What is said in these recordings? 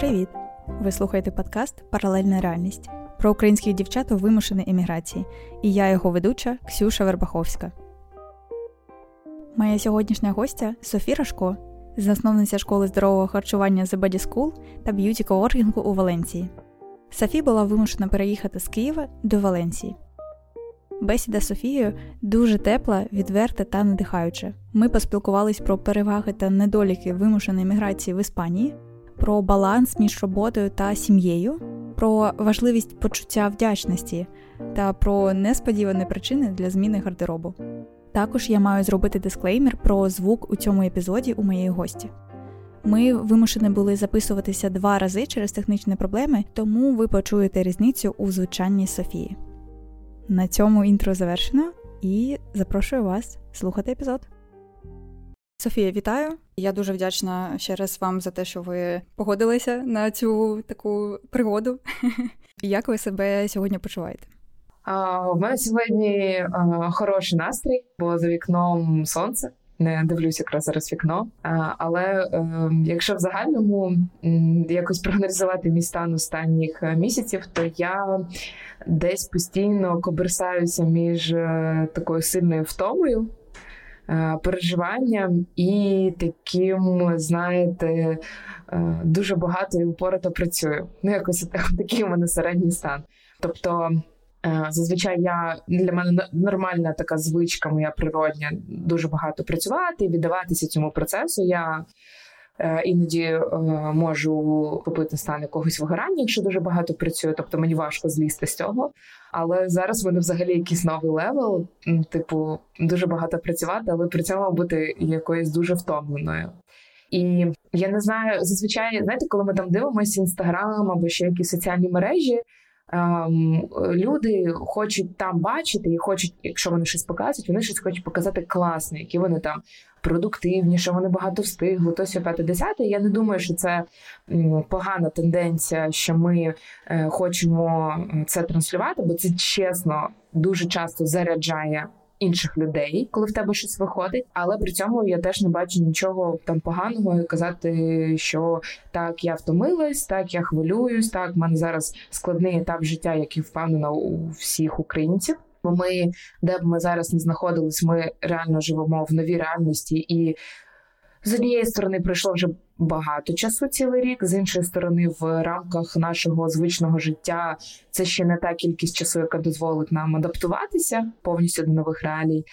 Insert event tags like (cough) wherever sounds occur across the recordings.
Привіт! Ви слухаєте подкаст Паралельна реальність про українських дівчат у вимушеній еміграції, і я його ведуча Ксюша Вербаховська. Моя сьогоднішня гостя Софі Рожко, засновниця школи здорового харчування The Body School та б'юті коворкінгу у Валенції. Софі була вимушена переїхати з Києва до Валенції. Бесіда з Софією дуже тепла, відверта та надихаюча. Ми поспілкувались про переваги та недоліки вимушеної міграції в Іспанії, про баланс між роботою та сім'єю, про важливість почуття вдячності та про несподівані причини для зміни гардеробу. Також я маю зробити дисклеймер про звук у цьому епізоді у моєї гості. Ми вимушені були записуватися два рази через технічні проблеми, тому ви почуєте різницю у звучанні Софії. На цьому інтро завершено і запрошую вас слухати епізод. Софія, вітаю! Я дуже вдячна ще раз вам за те, що ви погодилися на цю таку пригоду. (laughs) Як ви себе сьогодні почуваєте? У мене сьогодні хороший настрій, бо за вікном сонце. Не дивлюся якраз зараз вікно. Але ем, якщо в загальному якось проаналізувати мій стан останніх е, місяців, то я десь постійно коберсаюся між е, такою сильною втомою. Е, переживанням і таким, знаєте, дуже багато і упорито працюю. Ну, якось (laughs) такий у мене середній стан. Тобто Е, зазвичай я для мене нормальна така звичка, моя природня, дуже багато працювати і віддаватися цьому процесу. Я е, іноді е, можу купити стан якогось вигорання, якщо дуже багато працюю, тобто мені важко злізти з цього. Але зараз в мене взагалі якийсь новий level, типу, дуже багато працювати, але при цьому бути якоюсь дуже втомленою. І я не знаю, зазвичай, знаєте, коли ми там дивимося інстаграм або ще якісь соціальні мережі. Ем, люди хочуть там бачити і хочуть, якщо вони щось показують, вони щось хочуть показати класне, які вони там продуктивні, що вони багато встигли, то сьо п'яте десяте. Я не думаю, що це погана тенденція, що ми е, хочемо це транслювати, бо це чесно дуже часто заряджає інших людей, коли в тебе щось виходить. Але при цьому я теж не бачу нічого там поганого і казати, що так я втомилась, так я хвилююсь. Так в мене зараз складний етап життя, який впевнена у всіх українців. Бо ми, де б ми зараз не знаходились, ми реально живемо в новій реальності і з однієї сторони пройшло вже багато часу цілий рік, з іншої сторони, в рамках нашого звичного життя це ще не та кількість часу, яка дозволить нам адаптуватися повністю до нових реалій.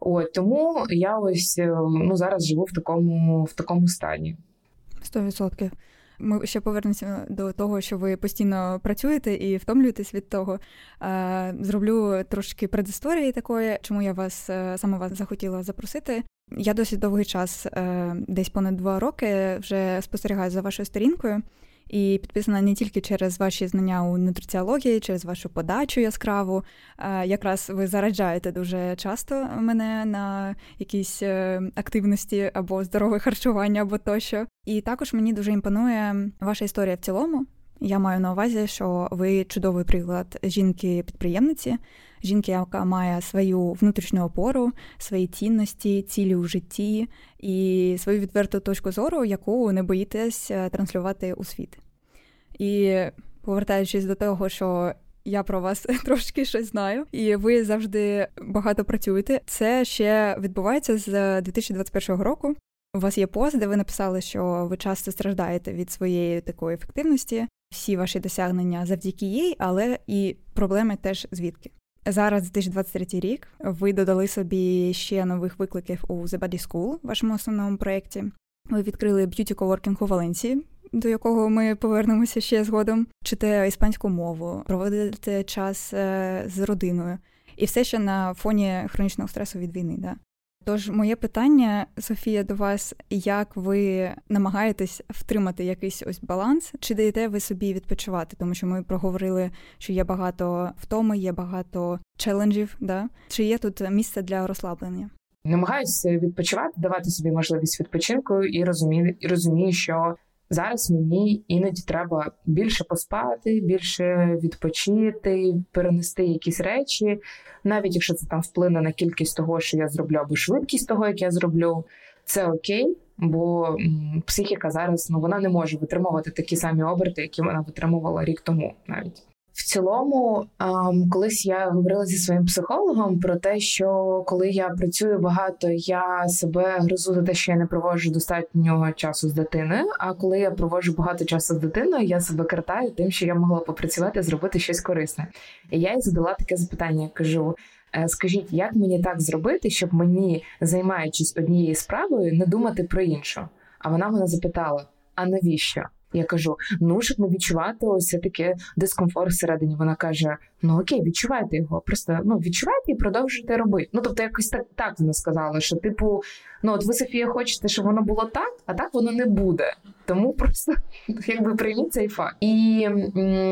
От тому я ось е, ну зараз живу в такому в такому стані. Сто відсотків. Ми ще повернемося до того, що ви постійно працюєте і втомлюєтесь від того. Зроблю трошки предісторії такої, чому я вас е, саме вас захотіла запросити. Я досить довгий час, е, десь понад два роки, вже спостерігаю за вашою сторінкою і підписана не тільки через ваші знання у нутриціології, через вашу подачу яскраву. Е, якраз ви зараджаєте дуже часто мене на якісь е, активності або здорове харчування, або тощо. І також мені дуже імпонує ваша історія в цілому. Я маю на увазі, що ви чудовий приклад жінки-підприємниці, жінки, яка має свою внутрішню опору, свої цінності, цілі у житті і свою відверту точку зору, яку не боїтесь е, транслювати у світ. І повертаючись до того, що я про вас (laughs) трошки щось знаю, і ви завжди багато працюєте. Це ще відбувається з 2021 року. У вас є пост, де ви написали, що ви часто страждаєте від своєї такої ефективності, всі ваші досягнення завдяки їй, але і проблеми теж звідки. Зараз 2023 рік ви додали собі ще нових викликів у The Body School, вашому основному проєкті. Ви відкрили б'юті коворкінг у Валенції, до якого ми повернемося ще згодом. Вчите іспанську мову, проводите час е, з родиною, і все ще на фоні хронічного стресу від війни. Да? Тож, моє питання, Софія, до вас: як ви намагаєтесь втримати якийсь ось баланс, чи даєте ви собі відпочивати? Тому що ми проговорили, що є багато втоми, є багато челенджів. Да? Чи є тут місце для розслаблення? Намагаюся відпочивати, давати собі можливість відпочинку і розумію, і розумію, що Зараз мені іноді треба більше поспати, більше відпочити, перенести якісь речі, навіть якщо це там вплине на кількість того, що я зроблю, або швидкість того, як я зроблю, це окей. бо психіка зараз ну вона не може витримувати такі самі оберти, які вона витримувала рік тому навіть. В цілому, колись я говорила зі своїм психологом про те, що коли я працюю багато, я себе гризу за те, що я не проводжу достатньо часу з дитиною. А коли я проводжу багато часу з дитиною, я себе картаю тим, що я могла попрацювати, зробити щось корисне. І я їй задала таке запитання: кажу: «Е, скажіть, як мені так зробити, щоб мені, займаючись однією справою, не думати про іншу? А вона мене запитала: а навіщо? Я кажу: ну щоб не відчувати ось таке дискомфорт всередині. Вона каже: Ну окей, відчувайте його. Просто ну відчувайте і продовжуйте робити. Ну тобто, якось так так вона сказала, що типу, ну от ви Софія, хочете, щоб воно було так, а так воно не буде. Тому просто (laughs) якби прийміть цей факт. І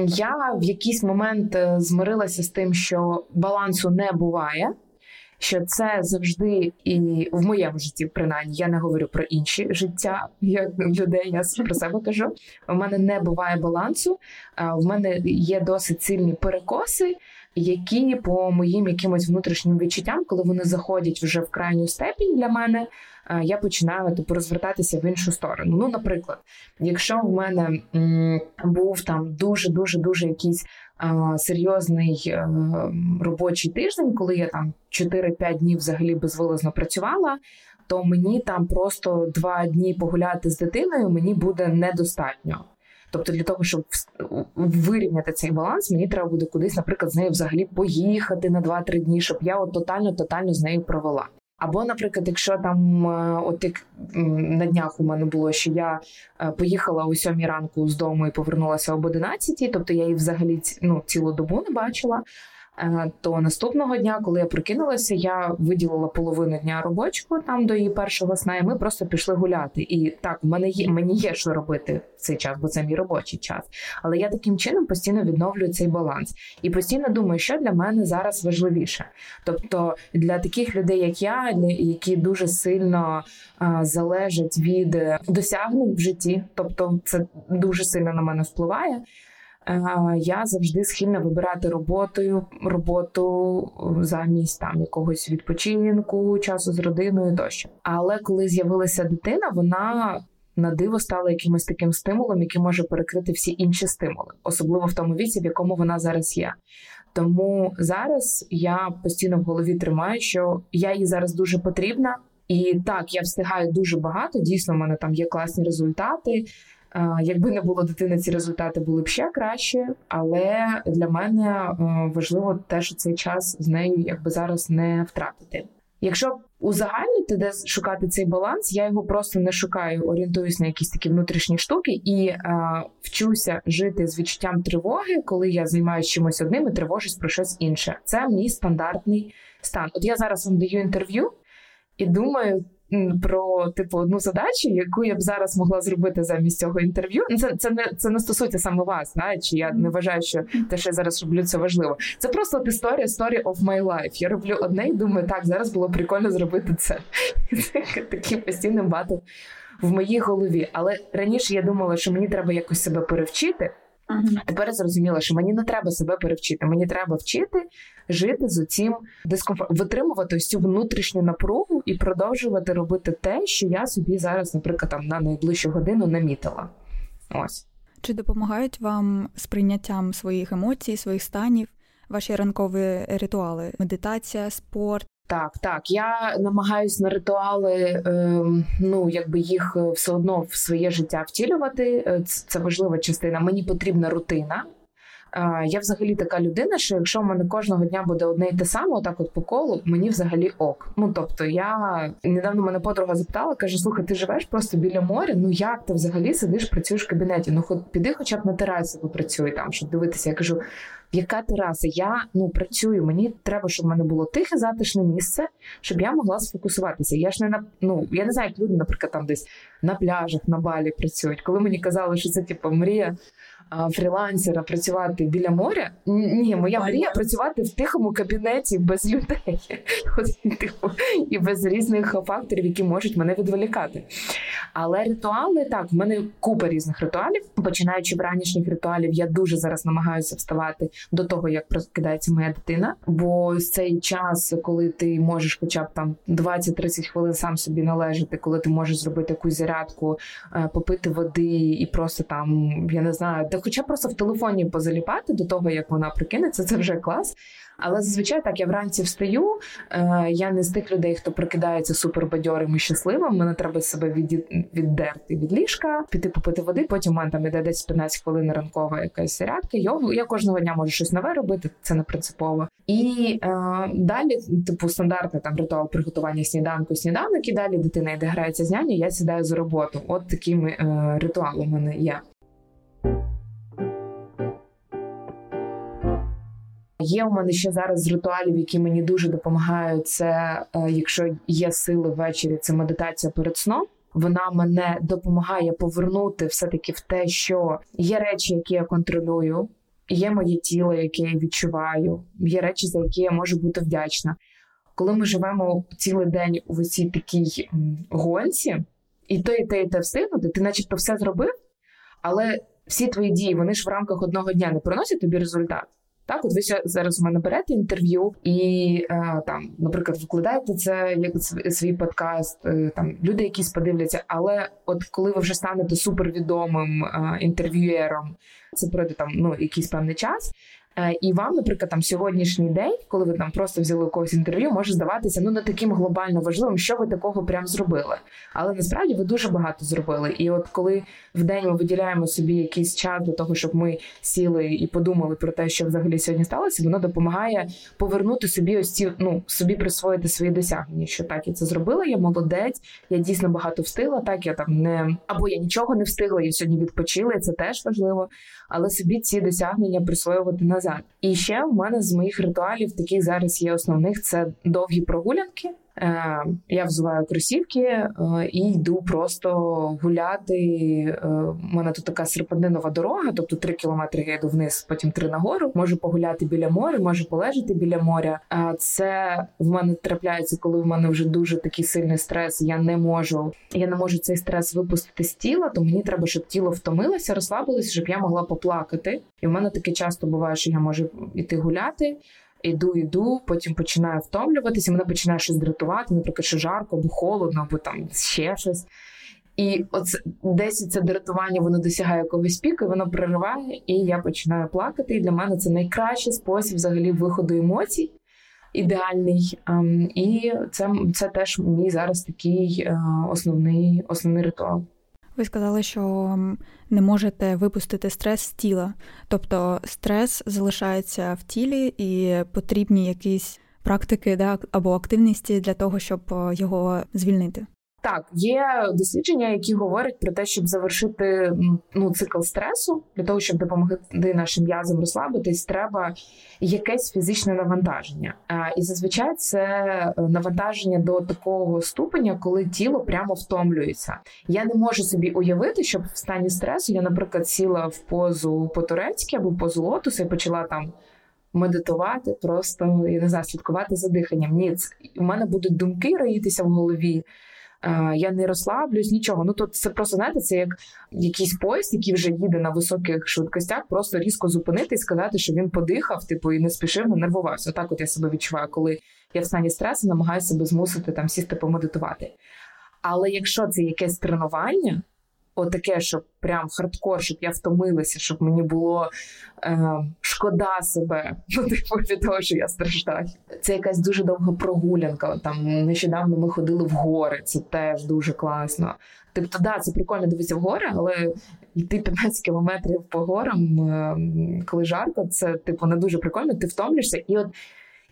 я в якийсь момент е, змирилася з тим, що балансу не буває що це завжди і в моєму житті, принаймні, я не говорю про інші життя як людей. Я (laughs) про себе кажу. У мене не буває балансу, в мене є досить сильні перекоси. Які по моїм якимось внутрішнім відчуттям, коли вони заходять вже в крайню степінь для мене, я починаю типу розвертатися в іншу сторону. Ну, наприклад, якщо в мене м, був там дуже дуже дуже якийсь серйозний е, робочий тиждень, коли я там 4-5 днів взагалі безвилазно працювала, то мені там просто два дні погуляти з дитиною мені буде недостатньо. Тобто для того, щоб вирівняти цей баланс, мені треба буде кудись, наприклад, з нею взагалі поїхати на 2-3 дні, щоб я от тотально тотально з нею провела. Або, наприклад, якщо там е, от як на днях у мене було, що я е, поїхала о сьомій ранку з дому і повернулася об 11, тобто я її взагалі ну, цілу добу не бачила. Е, то наступного дня, коли я прокинулася, я виділила половину дня робочого там до її першого сна, і ми просто пішли гуляти. І так, в мене є мені є що робити в цей час, бо це мій робочий час. Але я таким чином постійно відновлюю цей баланс і постійно думаю, що для мене зараз важливіше. Тобто для таких людей, як я, які дуже сильно а, залежать від досягнень в житті, тобто це дуже сильно на мене впливає. Е, я завжди схильна вибирати роботою роботу е, замість там якогось відпочинку, часу з родиною тощо. Але коли з'явилася дитина, вона на диво стала якимось таким стимулом, який може перекрити всі інші стимули, особливо в тому віці, в якому вона зараз є. Тому зараз я постійно в голові тримаю, що я їй зараз дуже потрібна, і так я встигаю дуже багато. Дійсно, в мене там є класні результати. Якби не було дитини, ці результати були б ще краще, але для мене е, важливо те, що цей час з нею якби зараз не втратити. Якщо узагальнити, де шукати цей баланс, я його просто не шукаю, орієнтуюсь на якісь такі внутрішні штуки і е, вчуся жити з відчуттям тривоги, коли я займаюся чимось одним і тривожусь про щось інше. Це мій стандартний стан. От я зараз вам даю інтерв'ю і думаю про типу одну задачу, яку я б зараз могла зробити замість цього інтерв'ю. Ну, це це не це не стосується саме вас, знаєте, я не вважаю, що те, що я зараз роблю, це важливо. Це просто от історія story of my life. Я роблю одне і думаю, так зараз було прикольно зробити це. (laughs) Це такий постійний батл в моїй голові. Але раніше я думала, що мені треба якось себе перевчити. Ага. Тепер я зрозуміла, що мені не треба себе перевчити. Мені треба вчити жити з цим дискомфортом, витримувати ось цю внутрішню напругу і продовжувати робити те, що я собі зараз, наприклад, там на найближчу годину намітила. Ось чи допомагають вам з прийняттям своїх емоцій, своїх станів, ваші ранкові ритуали, медитація, спорт? Так, так. Я намагаюся на ритуали, е, ну якби їх все одно в своє життя втілювати. Е, це важлива частина. Мені потрібна рутина. Я взагалі така людина, що якщо в мене кожного дня буде одне й те саме, отак от по колу, мені взагалі ок. Ну тобто, я недавно мене подруга запитала, каже: Слухай, ти живеш просто біля моря. Ну як ти взагалі сидиш, працюєш в кабінеті? Ну хоч піди, хоча б на терасі попрацюй там, щоб дивитися. Я кажу. Яка тераса? Я ну працюю. Мені треба, щоб в мене було тихе, затишне місце, щоб я могла сфокусуватися. Я ж не на ну я не знаю, як люди, наприклад, там десь на пляжах, на балі працюють. Коли мені казали, що це типу мрія фрілансера працювати біля моря. Ні, моя мрія працювати в тихому кабінеті без людей (laughs) типу, і без різних факторів, які можуть мене відволікати. Але ритуали так, в мене купа різних ритуалів. Починаючи в ранішніх ритуалів, я дуже зараз намагаюся вставати до того, як прокидається моя дитина. Бо цей час, коли ти можеш, хоча б там 20-30 хвилин сам собі належати, коли ти можеш зробити якусь зарядку, е, попити води і просто там я не знаю, де хоча просто в телефоні позаліпати до того, як вона прикинеться, це вже клас. Але зазвичай так я вранці встаю. Е, Я не з тих людей, хто прокидається супербадьорим і щасливим. Мене треба себе від, віддерти від ліжка, піти попити води. Потім у мене там іде десь 15 хвилин ранкова якась зарядка. Йогу. Я кожного дня можу щось нове робити, це не принципово. І е, далі, типу, стандартний там ритуал приготування сніданку, сніданок, і далі дитина йде грається з няню, я сідаю за роботу. От таким е, ритуалом у мене є. Є у мене ще зараз ритуалів, які мені дуже допомагають. Це е, якщо є сили ввечері, це медитація перед сном. Вона мене допомагає повернути все-таки в те, що є речі, які я контролюю, є моє тіло, яке я відчуваю, є речі, за які я можу бути вдячна. Коли ми живемо цілий день у цій такій гонці, і то, і те, і те встигнути, ти начебто все зробив, але всі твої дії вони ж в рамках одного дня не приносять тобі результат. Так, от ви зараз у мене берете інтерв'ю і е, там, наприклад, викладаєте це як свій подкаст, е, там люди якісь подивляться. Але от коли ви вже станете супервідомим е, інтерв'юєром, це пройде там ну якийсь певний час. Е, і вам, наприклад, там сьогоднішній день, коли ви там просто взяли у когось інтерв'ю, може здаватися ну не таким глобально важливим, що ви такого прям зробили. Але насправді ви дуже багато зробили. І от коли в день ми виділяємо собі якийсь час для того, щоб ми сіли і подумали про те, що взагалі сьогодні сталося, воно допомагає повернути собі ось ці ну собі присвоїти свої досягнення. Що так я це зробила, я молодець, я дійсно багато встигла. Так я там не або я нічого не встигла. Я сьогодні відпочила, і це теж важливо. Але собі ці досягнення присвоювати назад. І ще в мене з моїх ритуалів таких зараз є основних: це довгі прогулянки. Е, я взуваю кросівки е, і йду просто гуляти. Е, у мене тут така серпантинова дорога, тобто три кілометри я йду вниз, потім три нагору. Можу погуляти біля моря, можу полежати біля моря. Це в мене трапляється, коли в мене вже дуже такий сильний стрес. Я не можу, я не можу цей стрес випустити з тіла, то мені треба, щоб тіло втомилося, розслабилося, щоб я могла поплакати. І в мене таке часто буває, що я можу йти гуляти. Іду, іду, потім починаю втомлюватися, мене починає щось дратувати, наприклад, що жарко або холодно, або там ще щось. І оце десь це дратування воно досягає якогось піку, воно прориває, і я починаю плакати. І для мене це найкращий спосіб взагалі виходу емоцій, ідеальний. Ем, і це це теж мій зараз такий е, основний, основний ритуал. Ви сказали, що не можете випустити стрес з тіла, тобто стрес залишається в тілі і потрібні якісь практики да, або активності для того, щоб е, його звільнити. Так, є дослідження, які говорять про те, щоб завершити ну цикл стресу, для того, щоб допомогти нашим м'язам розслабитись, треба якесь фізичне навантаження. І зазвичай це е, навантаження до такого ступеня, коли тіло прямо втомлюється. Я не можу собі уявити, щоб в стані стресу я, наприклад, сіла в позу по-турецьки або в позу лотуса і почала там. Медитувати, просто я не знаю, слідкувати за диханням. Ні, у мене будуть думки роїтися в голові. Е, я не розслаблюсь, нічого. Ну тут це просто знаєте, це як якийсь поїзд, який вже їде на високих швидкостях, просто різко зупинити і сказати, що він подихав, типу, і не спішив, не нервувався. Отак от я себе відчуваю, коли я в стані стресу намагаюся себе змусити там сісти помедитувати. Але якщо це якесь тренування, отаке, щоб прям хардкор, щоб я втомилася, щоб мені було е, шкода себе, (laughs) ну типу від того, що я страждаю. Це якась дуже довга прогулянка. Там нещодавно ми ходили в гори, це теж дуже класно. Тобто, да, це прикольно дивитися в гори, але йти 15 кілометрів по горам, е, коли жарко, це типу не дуже прикольно. Ти втомлюєшся, і от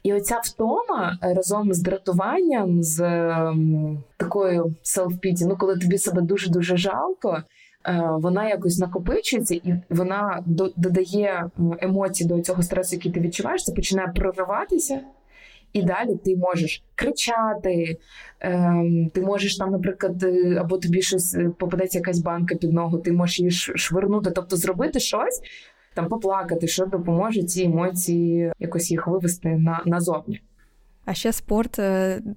і оця втома разом з дратуванням, з ем, такою селфпіті, ну коли тобі себе дуже дуже жалко. Е, вона якось накопичується і вона додає емоцій до цього стресу, який ти відчуваєш, це починає прориватися, І далі ти можеш кричати, ем, ти можеш там, наприклад, е, або тобі щось е, попадеться якась банка під ногу, ти можеш її швирнути, тобто зробити щось, там поплакати, що допоможе ці емоції якось їх вивести на назовні. А ще спорт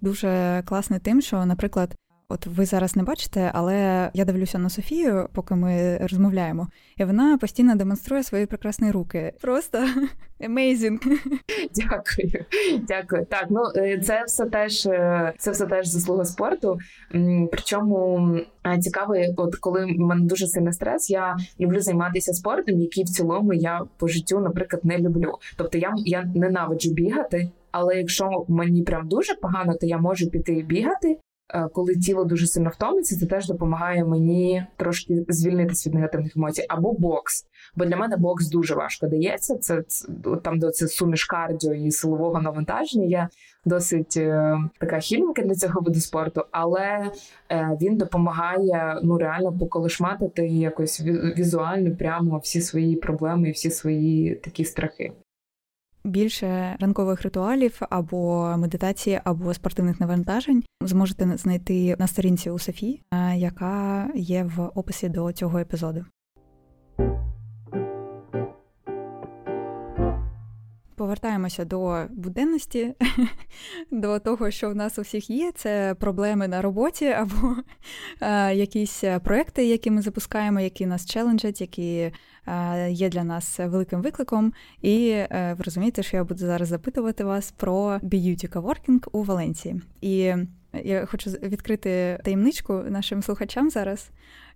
дуже класний тим, що, наприклад, От ви зараз не бачите, але я дивлюся на Софію, поки ми розмовляємо, і вона постійно демонструє свої прекрасні руки. Просто (laughs) amazing. Дякую, дякую. Так, ну е, це все теж е, це все теж заслуга спорту. Причому е, цікаво, от коли в мене дуже сильний стрес, я люблю займатися спортом, який в цілому я по життю, наприклад, не люблю. Тобто я я ненавиджу бігати. Але якщо мені прям дуже погано, то я можу піти бігати, коли тіло дуже сильно втомиться, це теж допомагає мені трошки звільнитися від негативних емоцій. Або бокс. Бо для мене бокс дуже важко дається. Це, це там, де це суміш кардіо і силового навантаження. Я досить е, така хіленька для цього виду спорту, але е, він допомагає ну реально поколишматити якось візуально прямо всі свої проблеми і всі свої такі страхи більше ранкових ритуалів або медитації, або спортивних навантажень зможете знайти на сторінці у Софії, е, яка є в описі до цього епізоду. Повертаємося до буденності, (laughs) до того, що в нас у всіх є. Це проблеми на роботі (laughs) або е, якісь проекти, які ми запускаємо, які нас челенджать, які е, є для нас великим викликом. І е, ви розумієте, що я буду зараз запитувати вас про Beauty Coworking у Валенції. І я хочу відкрити таємничку нашим слухачам зараз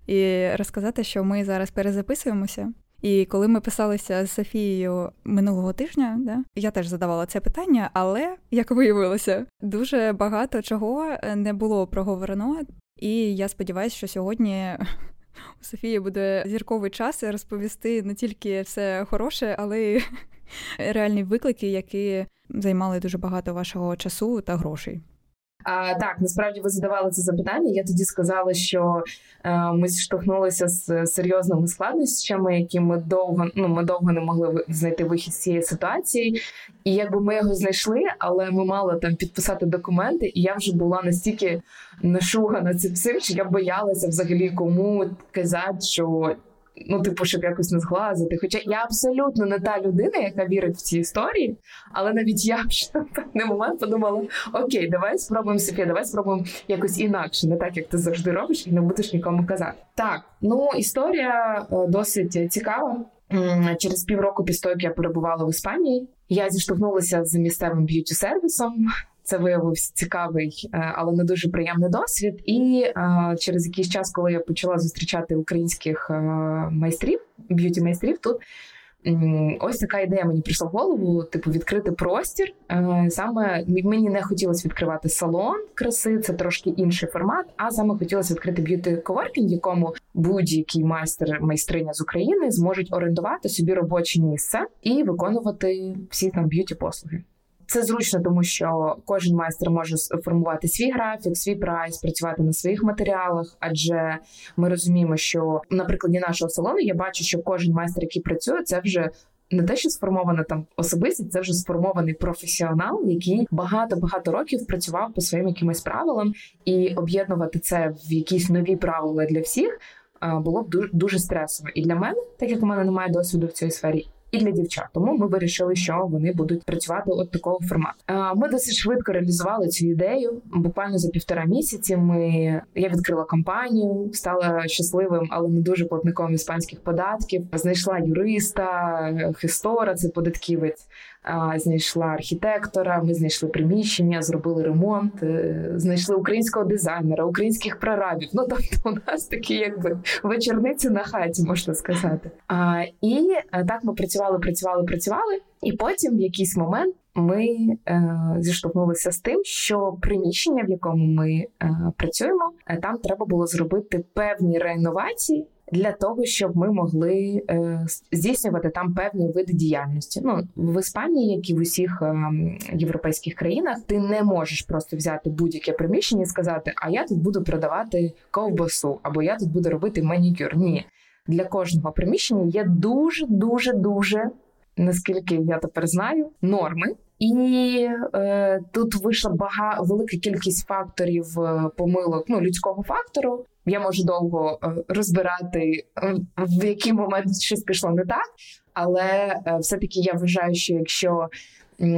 і розказати, що ми зараз перезаписуємося. І коли ми писалися з Софією минулого тижня, да, я теж задавала це питання, але як виявилося, дуже багато чого не було проговорено. І я сподіваюся, що сьогодні у Софії буде зірковий час розповісти не тільки все хороше, але й реальні виклики, які займали дуже багато вашого часу та грошей. А, Так, насправді ви задавали це запитання. Я тоді сказала, що е, ми зіштовхнулися з серйозними складнощами, які ми довго ну ми довго не могли знайти вихід з цієї ситуації. І якби ми його знайшли, але ми мали там підписати документи, і я вже була настільки нашугана цим всім, що я боялася взагалі кому казати, що ну, типу, щоб якось не зглазити. Хоча я абсолютно не та людина, яка вірить в ці історії, але навіть я в певний момент подумала: окей, давай спробуємо Софія, давай спробуємо якось інакше, не так як ти завжди робиш, і не будеш нікому казати. Так, ну історія е, досить цікава. Через півроку після того, як я перебувала в Іспанії, я зіштовхнулася з місцевим б'юті сервісом. Це виявився цікавий, е, але не дуже приємний досвід. І е, через якийсь час, коли я почала зустрічати українських е, майстрів, б'юті майстрів, тут ось така ідея мені прийшла в голову: типу, відкрити простір. Саме мені не хотілося відкривати салон краси, це трошки інший формат. А саме хотілося відкрити б'юті коворкінг, якому будь-який майстер майстриня з України зможуть орендувати собі робоче місце і виконувати всі там б'юті послуги. Це зручно, тому що кожен майстер може формувати свій графік, свій прайс, працювати на своїх матеріалах. Адже ми розуміємо, що на прикладі нашого салону я бачу, що кожен майстер, який працює, це вже. Не те, що сформована там особистість, це вже сформований професіонал, який багато багато років працював по своїм якимось правилам, і об'єднувати це в якісь нові правила для всіх було б дуже дуже стресово. І для мене, так як у мене немає досвіду в цій сфері, і для дівчат. Тому ми вирішили, що вони будуть працювати от такого формату. Ми досить швидко реалізували цю ідею. Буквально за півтора місяці. Ми я відкрила компанію, стала щасливим, але не дуже платником іспанських податків. Знайшла юриста, хистора, це податківець знайшла архітектора. Ми знайшли приміщення, зробили ремонт, е, знайшли українського дизайнера, українських прорабів. Ну тобто, у нас такі, якби вечорниці на хаті, можна сказати. А, І е, так ми працювали, працювали, працювали. І потім, в якийсь момент, ми е, зіштовхнулися з тим, що приміщення, в якому ми е, працюємо, е, там треба було зробити певні реновації для того, щоб ми могли е, здійснювати там певні види діяльності. Ну в Іспанії, як і в усіх е, європейських країнах, ти не можеш просто взяти будь-яке приміщення і сказати, а я тут буду продавати ковбасу, або я тут буду робити манікюр. Ні, для кожного приміщення є дуже дуже дуже. Наскільки я тепер знаю, норми, І е, тут вийшла бага велика кількість факторів е, помилок ну людського фактору. Я можу довго е, розбирати е, в який момент щось пішло не так, але е, все таки я вважаю, що якщо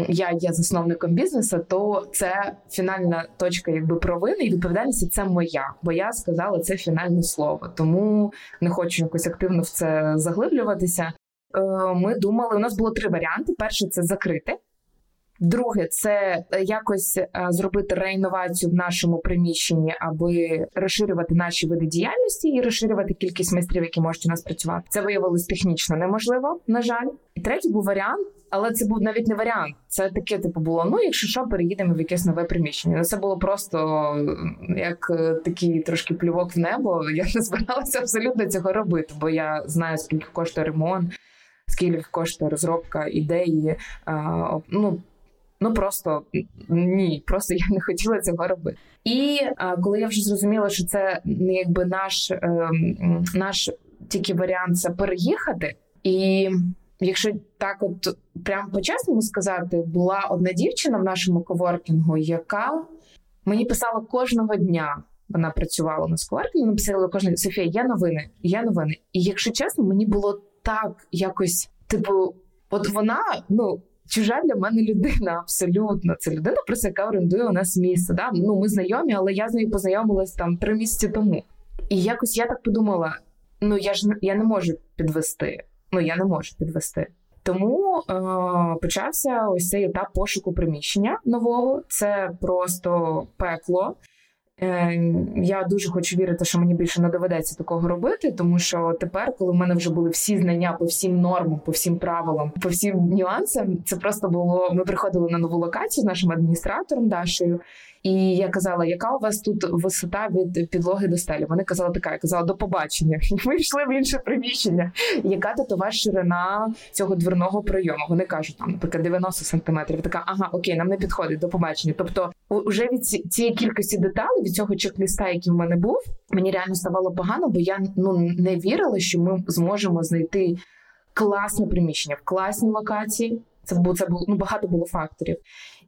я є засновником бізнесу, то це фінальна точка, якби провини і відповідальності це моя, бо я сказала це фінальне слово. Тому не хочу якось активно в це заглиблюватися. Ми думали, у нас було три варіанти: перше це закрити. Друге, це е, якось е, зробити реінновацію в нашому приміщенні, аби розширювати наші види діяльності і розширювати кількість майстрів, які можуть у нас працювати. Це виявилось технічно неможливо. На жаль, і третій був варіант, але це був навіть не варіант. Це таке типу було. Ну, якщо що, переїдемо в якесь нове приміщення. Ну, це було просто як е, такий трошки плювок в небо. Я не збиралася абсолютно цього робити, бо я знаю, скільки коштує ремонт, скільки коштує розробка ідеї. Ну Ну просто ні, просто я не хотіла цього робити. І а, коли я вже зрозуміла, що це не якби наш е, наш тільки варіант це переїхати, і якщо так, от прям по-чесному сказати, була одна дівчина в нашому коворкінгу, яка мені писала кожного дня. Вона працювала на сковоркінгу, написала кожного Софія, є новини, є новини. І якщо чесно, мені було так якось, типу, от вона, ну чужа для мене людина. Абсолютно, це людина, просто яка орендує у нас місце. Да? Ну ми знайомі, але я з нею познайомилась там три місяці тому. І якось я так подумала: ну я ж я не можу підвести. Ну я не можу підвести. Тому е, почався ось цей етап пошуку приміщення нового. Це просто пекло. Е, я дуже хочу вірити, що мені більше не доведеться такого робити, тому що тепер, коли в мене вже були всі знання по всім нормам, по всім правилам, по всім нюансам, це просто було. Ми приходили на нову локацію з нашим адміністратором Дашею. І я казала, яка у вас тут висота від підлоги до стелі? Вони казали, така я казала до побачення. (laughs) І ми йшли в інше приміщення. Яка вас ширина цього дверного прийому? Вони кажуть, там, наприклад, 90 сантиметрів. Така, ага, окей, нам не підходить до побачення. Тобто, вже від цієї кількості деталей, від цього чек-ліста, який в мене був, мені реально ставало погано, бо я ну не вірила, що ми зможемо знайти класне приміщення в класній локації. Це було це було ну багато було факторів.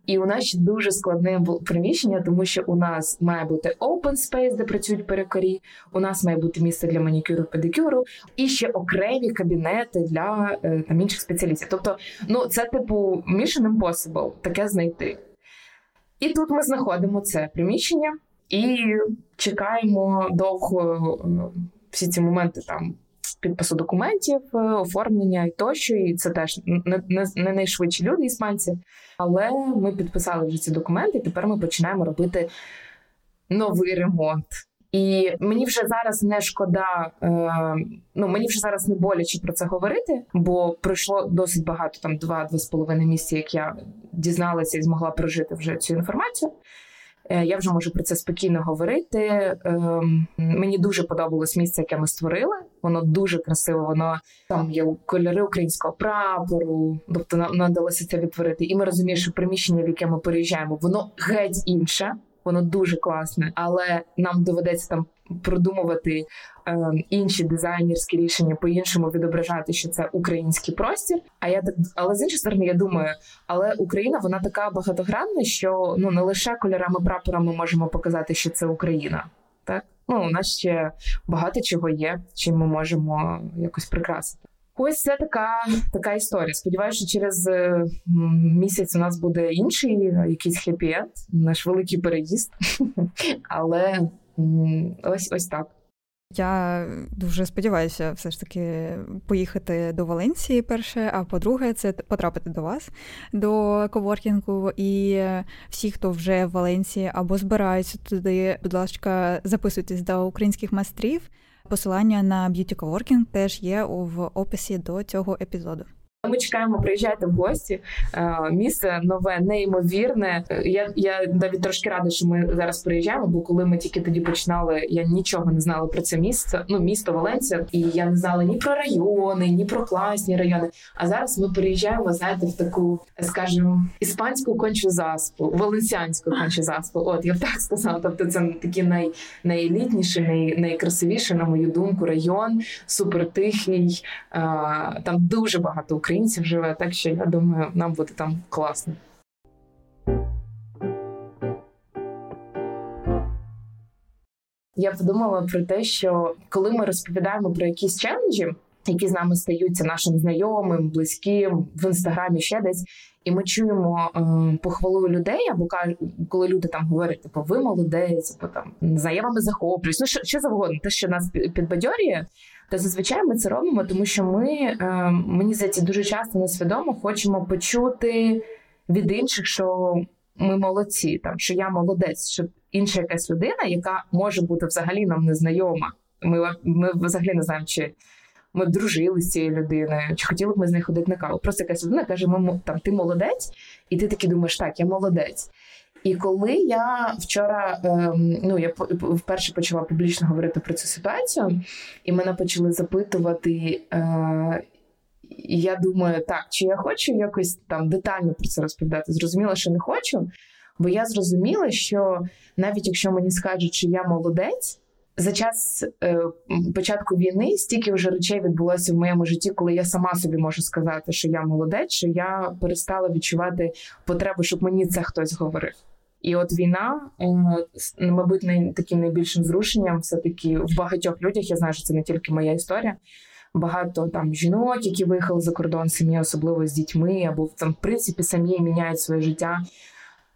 І у нас ще дуже складне приміщення, тому що у нас має бути open space, де працюють перекорі. У нас має бути місце для манікюру, педикюру, і ще окремі кабінети для е, там інших спеціалістів. Тобто, ну це типу mission impossible таке знайти. І тут ми знаходимо це приміщення і чекаємо довго е, всі ці моменти там підпису документів, е, оформлення і тощо. І це теж не, не, не найшвидші люди, іспанці. Але ми підписали вже ці документи, і тепер ми починаємо робити новий ремонт. І мені вже зараз не шкода, е, ну мені вже зараз не боляче про це говорити, бо пройшло досить багато там два-два з половиною місяці, як я дізналася і змогла прожити вже цю інформацію. Е, я вже можу про це спокійно говорити. Ем, мені дуже подобалось місце, яке ми створили. Воно дуже красиво. Воно там є кольори українського прапору, тобто нам вдалося це відтворити. І ми розуміємо, що приміщення, в яке ми переїжджаємо, воно геть інше. Воно дуже класне, але нам доведеться там продумувати е, інші дизайнерські рішення по-іншому відображати, що це український простір. А я так, але з іншої сторони, я думаю, але Україна вона така багатогранна, що ну не лише кольорами прапора ми можемо показати, що це Україна. Так ну у нас ще багато чого є, чим ми можемо якось прикрасити. Ось це така така історія. Сподіваюся, що через е, місяць у нас буде інший якийсь хеппі-енд, наш великий переїзд. (laughs) Але Ось ось так. Я дуже сподіваюся, все ж таки поїхати до Валенції перше. А по-друге, це потрапити до вас, до коворкінгу. І всі, хто вже в Валенції або збираються туди, будь ласка, записуйтесь до українських майстрів. Посилання на б'юті коворкінг теж є в описі до цього епізоду. Ми чекаємо, приїжджайте в гості. Е, місце нове, неймовірне. Я я навіть трошки рада, що ми зараз приїжджаємо, бо коли ми тільки тоді починали, я нічого не знала про це місце. Ну, місто Валенція, і я не знала ні про райони, ні про класні райони. А зараз ми приїжджаємо, знаєте, в таку, скажімо, іспанську кончу заспу, валенсіанську кончу заспу. От я б так сказала. Тобто, це такий най, найелітніший, най, найкрасивіший, на мою думку, район, супертихий. Там дуже багато українців українців живе, так що я думаю, нам буде там класно. Я подумала про те, що коли ми розповідаємо про якісь челенджі, які з нами стаються нашим знайомим, близьким в інстаграмі ще десь. І ми чуємо е, похвалу людей, або коли люди там говорять, типу, ви молодець, або там не я вами захоплююсь. Ну що, що завгодно, те, що нас підбадьорює, та зазвичай ми це робимо, тому що ми е, мені здається дуже часто несвідомо хочемо почути від інших, що ми молодці, там що я молодець, що інша якась людина, яка може бути взагалі нам незнайома. Ми ми взагалі не знаємо, чи ми б дружили з цією людиною, чи хотіли б ми з нею ходити на каву. Просто якась людина каже: ми там ти молодець, і ти такий думаєш, так, я молодець. І коли я вчора ем, ну я вперше почала публічно говорити про цю ситуацію, і мене почали запитувати. Е, я думаю, так, чи я хочу якось там детально про це розповідати? Зрозуміла, що не хочу, бо я зрозуміла, що навіть якщо мені скажуть, що я молодець, за час е, початку війни стільки вже речей відбулося в моєму житті, коли я сама собі можу сказати, що я молодець, що я перестала відчувати потребу, щоб мені це хтось говорив. І от війна, е, мабуть, най таким найбільшим зрушенням, все таки в багатьох людях. Я знаю, що це не тільки моя історія. Багато там жінок, які виїхали за кордон, сім'ї, особливо з дітьми, або там в принципі самі міняють своє життя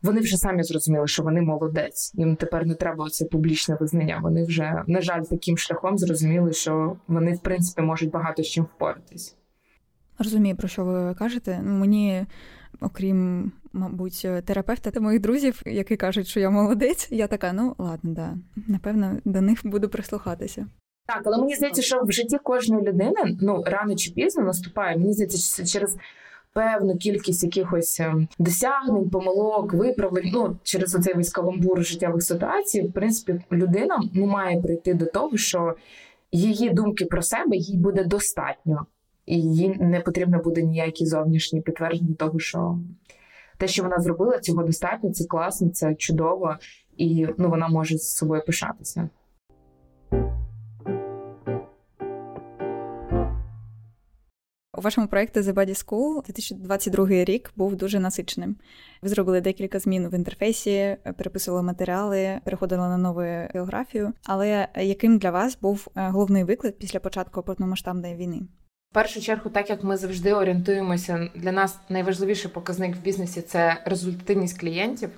вони вже самі зрозуміли, що вони молодець. Їм тепер не треба це публічне визнання. Вони вже, на жаль, таким шляхом зрозуміли, що вони в принципі можуть багато з чим впоратись. Розумію, про що ви кажете. Мені, окрім, мабуть, терапевта та моїх друзів, які кажуть, що я молодець, я така, ну ладно, да. Напевно, до них буду прислухатися. Так, але мені здається, що в житті кожної людини ну рано чи пізно наступає. Мені здається, через певну кількість якихось ем, досягнень, помилок, виправлень. Ну через оцей весь каламбур життєвих ситуацій, в принципі, людина ну, має прийти до того, що її думки про себе їй буде достатньо, і їй не потрібно буде ніякі зовнішні підтвердження того, що те, що вона зробила, цього достатньо, це класно, це чудово, і ну вона може з собою пишатися. Вашому проєкті The Body School 2022 рік був дуже насиченим. Ви зробили декілька змін в інтерфейсі, переписували матеріали, переходили на нову географію. Але яким для вас був е, головний виклик після початку повномасштабної війни? В першу чергу, так як ми завжди орієнтуємося, для нас найважливіший показник в бізнесі це результативність клієнтів.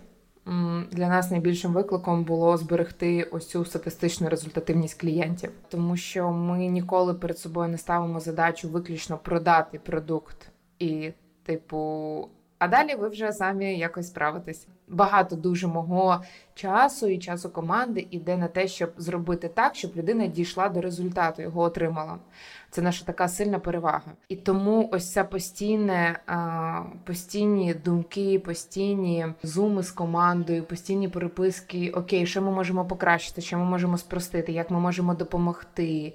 Для нас найбільшим викликом було зберегти ось цю статистичну результативність клієнтів, тому що ми ніколи перед собою не ставимо задачу виключно продати продукт і, типу, а далі ви вже самі якось справитесь. Багато дуже мого часу і часу команди іде на те, щоб зробити так, щоб людина дійшла до результату, його отримала. Це наша така сильна перевага. І тому ось ця постійне, постійні думки, постійні зуми з командою, постійні переписки. Окей, що ми можемо покращити, що ми можемо спростити, як ми можемо допомогти,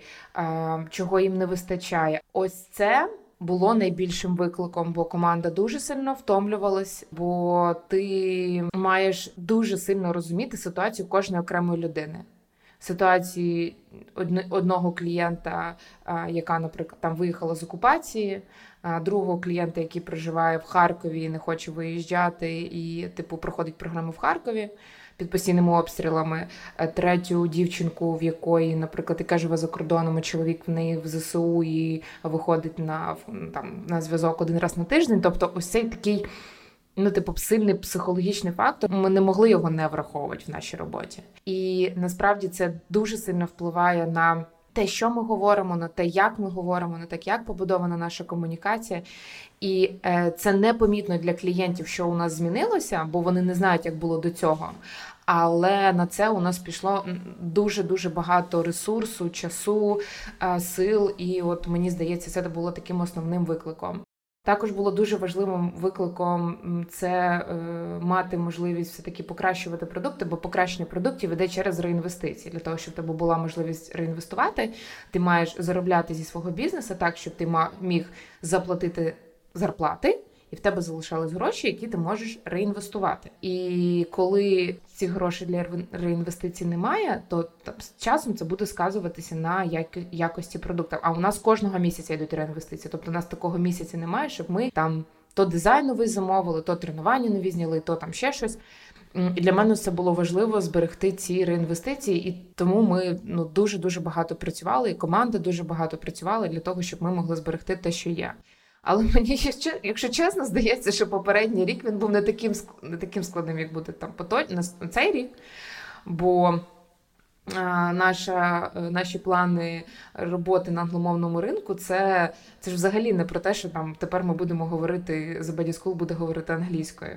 чого їм не вистачає. Ось це було найбільшим викликом, бо команда дуже сильно втомлювалась, бо ти маєш дуже сильно розуміти ситуацію кожної окремої людини. Ситуації одного клієнта, яка, наприклад, там виїхала з окупації, другого клієнта, який проживає в Харкові і не хоче виїжджати, і типу проходить програму в Харкові під постійними обстрілами, е, третю дівчинку, в якої, наприклад, яка живе за кордоном, і чоловік в неї в ЗСУ і виходить на там на зв'язок один раз на тиждень. Тобто, ось цей такий. Ну, типу, сильний психологічний фактор, ми не могли його не враховувати в нашій роботі, і насправді це дуже сильно впливає на те, що ми говоримо, на те, як ми говоримо, на те, як побудована наша комунікація. І е, це непомітно для клієнтів, що у нас змінилося, бо вони не знають, як було до цього. Але на це у нас пішло дуже дуже багато ресурсу, часу, е, сил. І от мені здається, це було таким основним викликом. Також було дуже важливим викликом це е, мати можливість все таки покращувати продукти, бо покращення продуктів іде через реінвестиції. Для того, щоб тебе була можливість реінвестувати, ти маєш заробляти зі свого бізнесу так, щоб ти міг заплатити зарплати і в тебе залишались гроші, які ти можеш реінвестувати. І коли цих грошей для реінвестицій немає, то там, з часом це буде сказуватися на якості продукту. А у нас кожного місяця йдуть реінвестиції. Тобто у нас такого місяця немає, щоб ми там то дизайн замовили, то тренування нові зняли, то там ще щось. І для мене це було важливо зберегти ці реінвестиції, і тому ми ну дуже дуже багато працювали, і команда дуже багато працювала для того, щоб ми могли зберегти те, що є. Але мені якщо чесно, здається, що попередній рік він був не таким не таким складним, як буде там на цей рік. Бо наша, Наші плани роботи на англомовному ринку це це ж взагалі не про те, що там тепер ми будемо говорити The Body School буде говорити англійською.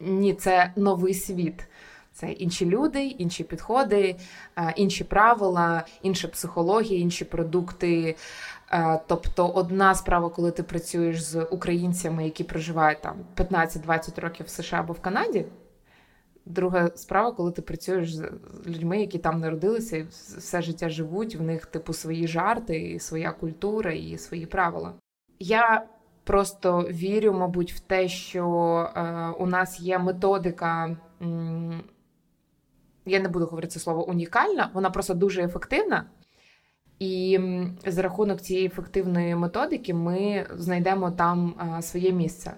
Ні, це новий світ. Це інші люди, інші підходи, інші правила, інша психологія, інші продукти. Тобто, одна справа, коли ти працюєш з українцями, які проживають там 15-20 років в США або в Канаді. Друга справа, коли ти працюєш з людьми, які там народилися і все життя живуть, в них типу свої жарти, і своя культура і свої правила. Я просто вірю, мабуть, в те, що е, у нас є методика. М- я не буду говорити це слово унікальна, вона просто дуже ефективна. І за рахунок цієї ефективної методики ми знайдемо там своє місце.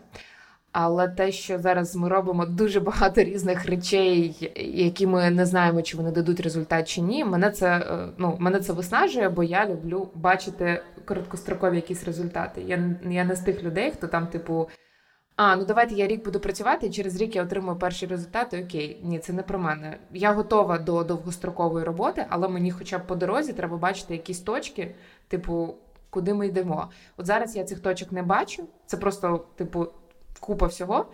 Але те, що зараз ми робимо дуже багато різних речей, які ми не знаємо, чи вони дадуть результат чи ні, мене це е, ну мене це виснажує, бо я люблю бачити короткострокові якісь результати. Я я не з тих людей, хто там, типу, а ну давайте я рік буду працювати, і через рік я отримую перші результати. Окей, ні, це не про мене. Я готова до довгострокової роботи, але мені, хоча б по дорозі, треба бачити якісь точки, типу, куди ми йдемо. От зараз я цих точок не бачу. Це просто, типу, купа всього.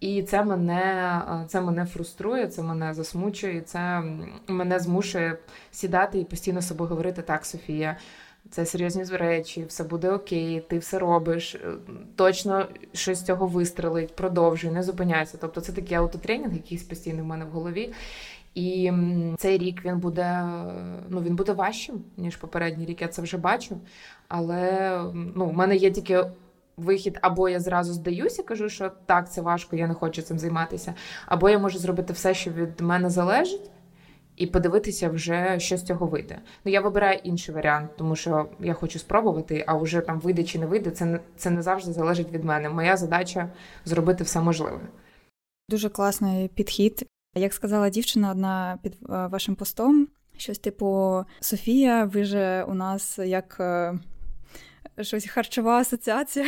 І це мене це мене фруструє, це мене засмучує, це мене змушує сідати і постійно собою говорити так, Софія це серйозні речі, все буде окей, ти все робиш, е, точно щось з цього вистрелить, продовжуй, не зупиняйся. Тобто це такий аутотренінг, який постійно в мене в голові. І цей рік він буде ну він буде важчим, ніж попередній рік. Я це вже бачу. Але ну, в мене є тільки вихід, або я зразу здаюся, кажу, що так, це важко, я не хочу цим займатися, або я можу зробити все, що від мене залежить і подивитися, вже що з цього вийде. Ну я вибираю інший варіант, тому що я хочу спробувати, а вже там вийде чи не вийде, це це не завжди залежить від мене. Моя задача зробити все можливе. Дуже класний підхід. Як сказала дівчина, одна під е, вашим постом, щось типу Софія, ви же у нас як е, щось харчова асоціація.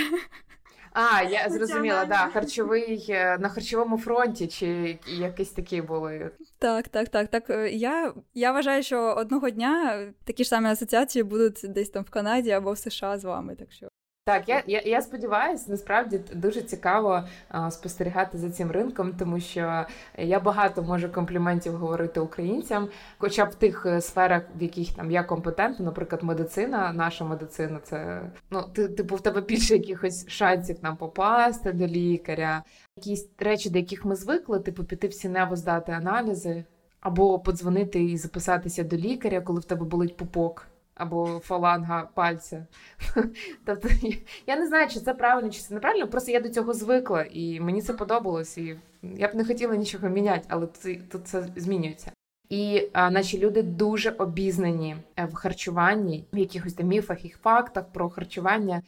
А, я (laughs) зрозуміла, да, харчовий е, на харчовому фронті, чи якісь такі були. Так, так, так. Так е, я я вважаю, що одного дня такі ж самі асоціації будуть десь там в Канаді або в США з вами. Так що так, я я, я сподіваюся, насправді дуже цікаво а, спостерігати за цим ринком, тому що я багато можу компліментів говорити українцям, хоча б в тих е, сферах, в яких там я компетентна, наприклад, медицина, наша медицина, це ну ти типу в тебе більше якихось шансів нам попасти до лікаря, якісь речі, до яких ми звикли, типу піти в сінево здати аналізи, або подзвонити і записатися до лікаря, коли в тебе болить пупок або фаланга пальця. (laughs) Тобто я не знаю, чи це правильно, чи це неправильно. Просто я до цього звикла, і мені це подобалось. І я б не хотіла нічого міняти, але тут це змінюється. І наші люди дуже обізнані е, в харчуванні, в якихось там міфах і фактах про харчування.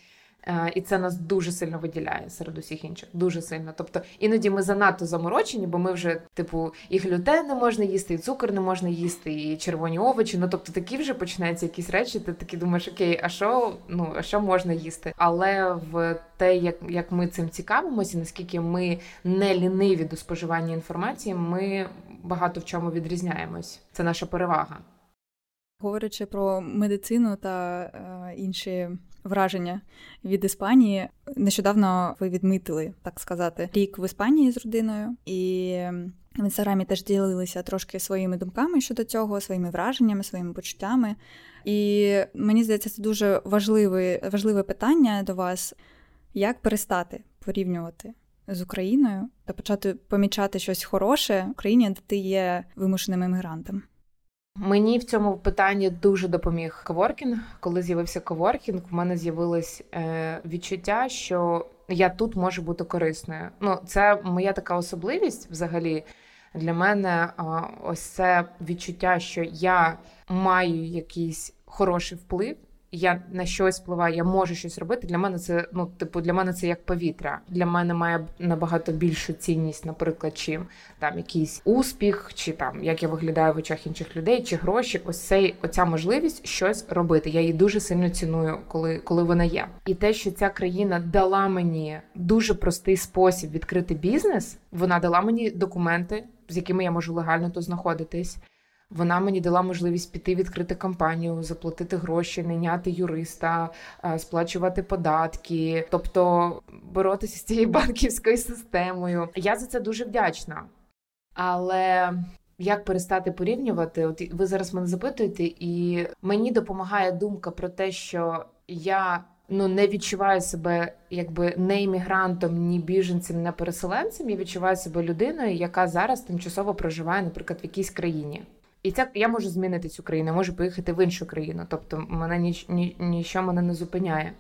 Е, і це нас дуже сильно виділяє серед усіх інших. Дуже сильно. Тобто іноді ми занадто заморочені, бо ми вже, типу, і глютен не можна їсти, і цукор не можна їсти, і червоні овочі. Ну тобто такі вже починаються якісь речі. Ти такі думаєш, окей, а що ну а що можна їсти? Але в те, як як ми цим цікавимося, наскільки ми не ліниві до споживання інформації, ми багато в чому відрізняємось. Це наша перевага. Говорячи про медицину та е, інші враження від Іспанії. Нещодавно ви відмітили, так сказати, рік в Іспанії з родиною, і в інстаграмі теж ділилися трошки своїми думками щодо цього, своїми враженнями, своїми почуттями. І мені здається, це дуже важливе, важливе питання до вас, як перестати порівнювати. З Україною та почати помічати щось хороше в Україні, де ти є вимушеним емігрантом. Мені в цьому питанні дуже допоміг коворкінг. Коли з'явився коворкінг, в мене з'явилось е, відчуття, що я тут можу бути корисною. Ну, це моя така особливість взагалі. Для мене ось це відчуття, що я маю якийсь хороший вплив я на щось впливаю, я можу щось робити. Для мене це ну, типу, для мене це як повітря. Для мене має набагато більшу цінність, наприклад, чим там якийсь успіх, чи там як я виглядаю в очах інших людей, чи гроші. Ось цей оця можливість щось робити. Я її дуже сильно ціную, коли коли вона є. І те, що ця країна дала мені дуже простий спосіб відкрити бізнес, вона дала мені документи, з якими я можу легально тут знаходитись. Вона мені дала можливість піти відкрити компанію, заплатити гроші, найняти юриста, е, сплачувати податки, тобто боротися з цією (laughs) банківською системою. Я за це дуже вдячна. Але як перестати порівнювати? От ви зараз мене запитуєте, і мені допомагає думка про те, що я ну не відчуваю себе якби не іммігрантом, ні біженцем, не переселенцем. Я відчуваю себе людиною, яка зараз тимчасово проживає, наприклад, в якійсь країні. І це я можу змінити цю країну, можу поїхати в іншу країну. Тобто мене ніч, ні, нічого мене не зупиняє.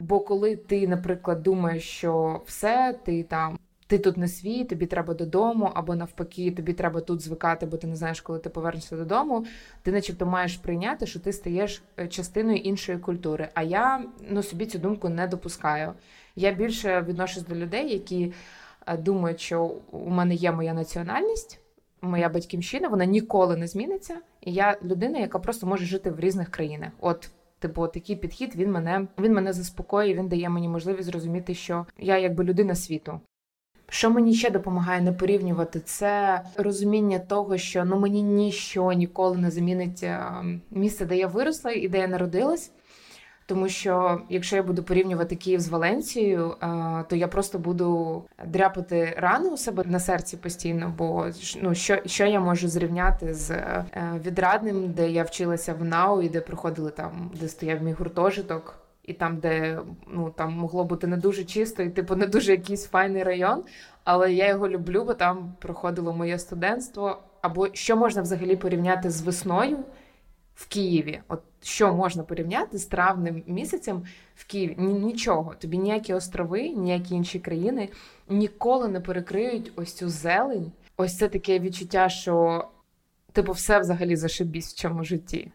Бо коли ти, наприклад, думаєш, що все, ти там, ти тут не свій, тобі треба додому, або навпаки, тобі треба тут звикати, бо ти не знаєш, коли ти повернешся додому. Ти, начебто, маєш прийняти, що ти стаєш е, частиною іншої культури. А я ну, собі цю думку не допускаю. Я більше відношусь до людей, які е, думають, що у мене є моя національність моя батьківщина, вона ніколи не зміниться. І я людина, яка просто може жити в різних країнах. От. Типу, такий підхід він мене він мене заспокоює, він дає мені можливість зрозуміти, що я якби людина світу. Що мені ще допомагає не порівнювати, це розуміння того, що ну мені ніщо ніколи не замінить ем, місце, де я виросла і де я народилась. Тому що якщо я буду порівнювати Київ з Валенцією, то я просто буду дряпати рани у себе на серці постійно. Бо ну що що я можу зрівняти з е, відрадним, де я вчилася в НАУ і де проходили там, де стояв мій гуртожиток, і там, де ну там могло бути не дуже чисто, і типу не дуже якийсь файний район. Але я його люблю, бо там проходило моє студентство. Або що можна взагалі порівняти з весною в Києві? От що можна порівняти з травним місяцем в Києві? Нічого. Тобі ніякі острови, ніякі інші країни ніколи не перекриють ось цю зелень. Ось це таке відчуття, що типу все взагалі зашибісь в цьому житті.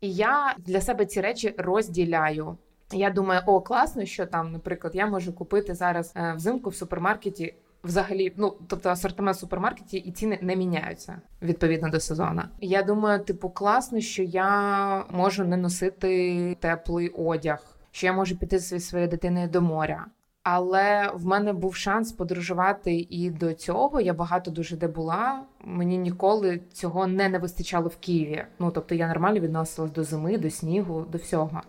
І я для себе ці речі розділяю. Я думаю, о, класно, що там, наприклад, я можу купити зараз е, взимку в супермаркеті взагалі, ну тобто асортимент супермаркеті і ціни не міняються відповідно до сезону. Я думаю, типу, класно, що я можу не носити теплий одяг, що я можу піти зі своєю дитиною до моря. Але в мене був шанс подорожувати і до цього. Я багато дуже де була. Мені ніколи цього не не вистачало в Києві. Ну тобто я нормально відносилась до зими, до снігу, до всього.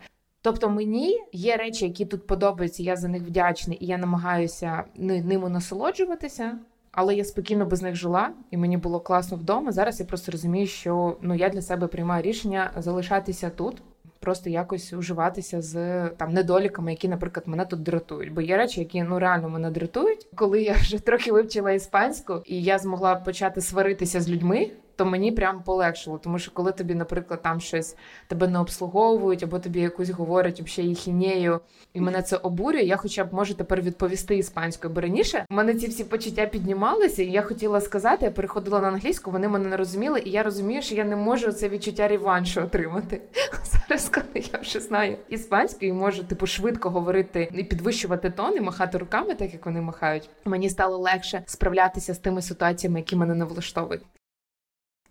Тобто мені є речі, які тут подобаються, я за них вдячна, і я намагаюся ними насолоджуватися, але я спокійно без них жила, і мені було класно вдома. Зараз я просто розумію, що ну я для себе приймаю рішення залишатися тут, просто якось уживатися з там недоліками, які, наприклад, мене тут дратують. Бо є речі, які ну реально мене дратують, коли я вже трохи вивчила іспанську, і я змогла почати сваритися з людьми то мені прям полегшило. Тому що коли тобі, наприклад, там щось тебе не обслуговують, або тобі якусь говорять взагалі хінею, і мене це обурює. Я хоча б можу тепер відповісти іспанською. Бо раніше в мене ці всі почуття піднімалися, і я хотіла сказати, я переходила на англійську, вони мене не розуміли, і я розумію, що я не можу це відчуття реваншу отримати. (laughs) Зараз, коли я вже знаю іспанську і можу типу швидко говорити і підвищувати тон і махати руками, так як вони махають. Мені стало легше справлятися з тими ситуаціями, які мене не влаштовують.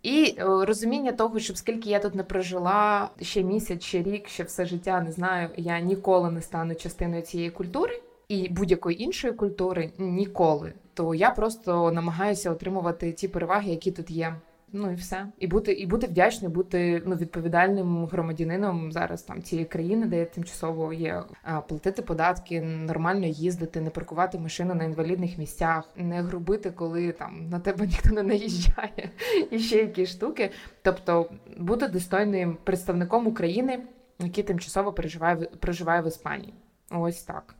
І е, розуміння того, що скільки я тут не прожила ще місяць, ще рік, ще все життя не знаю, я ніколи не стану частиною цієї культури і будь-якої іншої культури ніколи. То я просто намагаюся отримувати ті переваги, які тут є. Ну і все, і бути і бути вдячним, бути ну відповідальним громадянином зараз там цієї країни, де тимчасово є, платити податки, нормально їздити, не паркувати машину на інвалідних місцях, не грубити, коли там на тебе (laughs) ніхто не наїжджає, і ще якісь штуки. Тобто бути достойним представником України, який тимчасово переживає проживає в Іспанії. Ось так.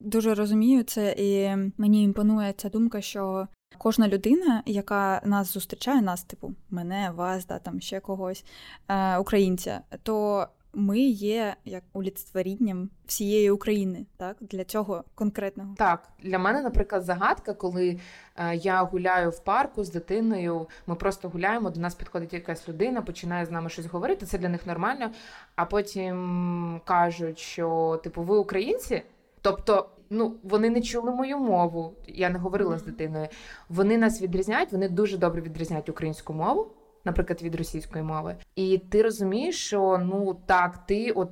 Дуже розумію це, і мені імпонує ця думка, що Кожна людина, яка нас зустрічає, нас, типу, мене, вас, да, там ще когось, е, українця, то ми є як олицетворінням всієї України, так для цього конкретного. Так для мене, наприклад, загадка, коли е, я гуляю в парку з дитиною. Ми просто гуляємо. До нас підходить якась людина, починає з нами щось говорити. Це для них нормально. А потім кажуть, що типу, ви українці. Тобто, ну вони не чули мою мову. Я не говорила з дитиною. Вони нас відрізняють, вони дуже добре відрізняють українську мову наприклад, від російської мови, і ти розумієш, що ну так, ти от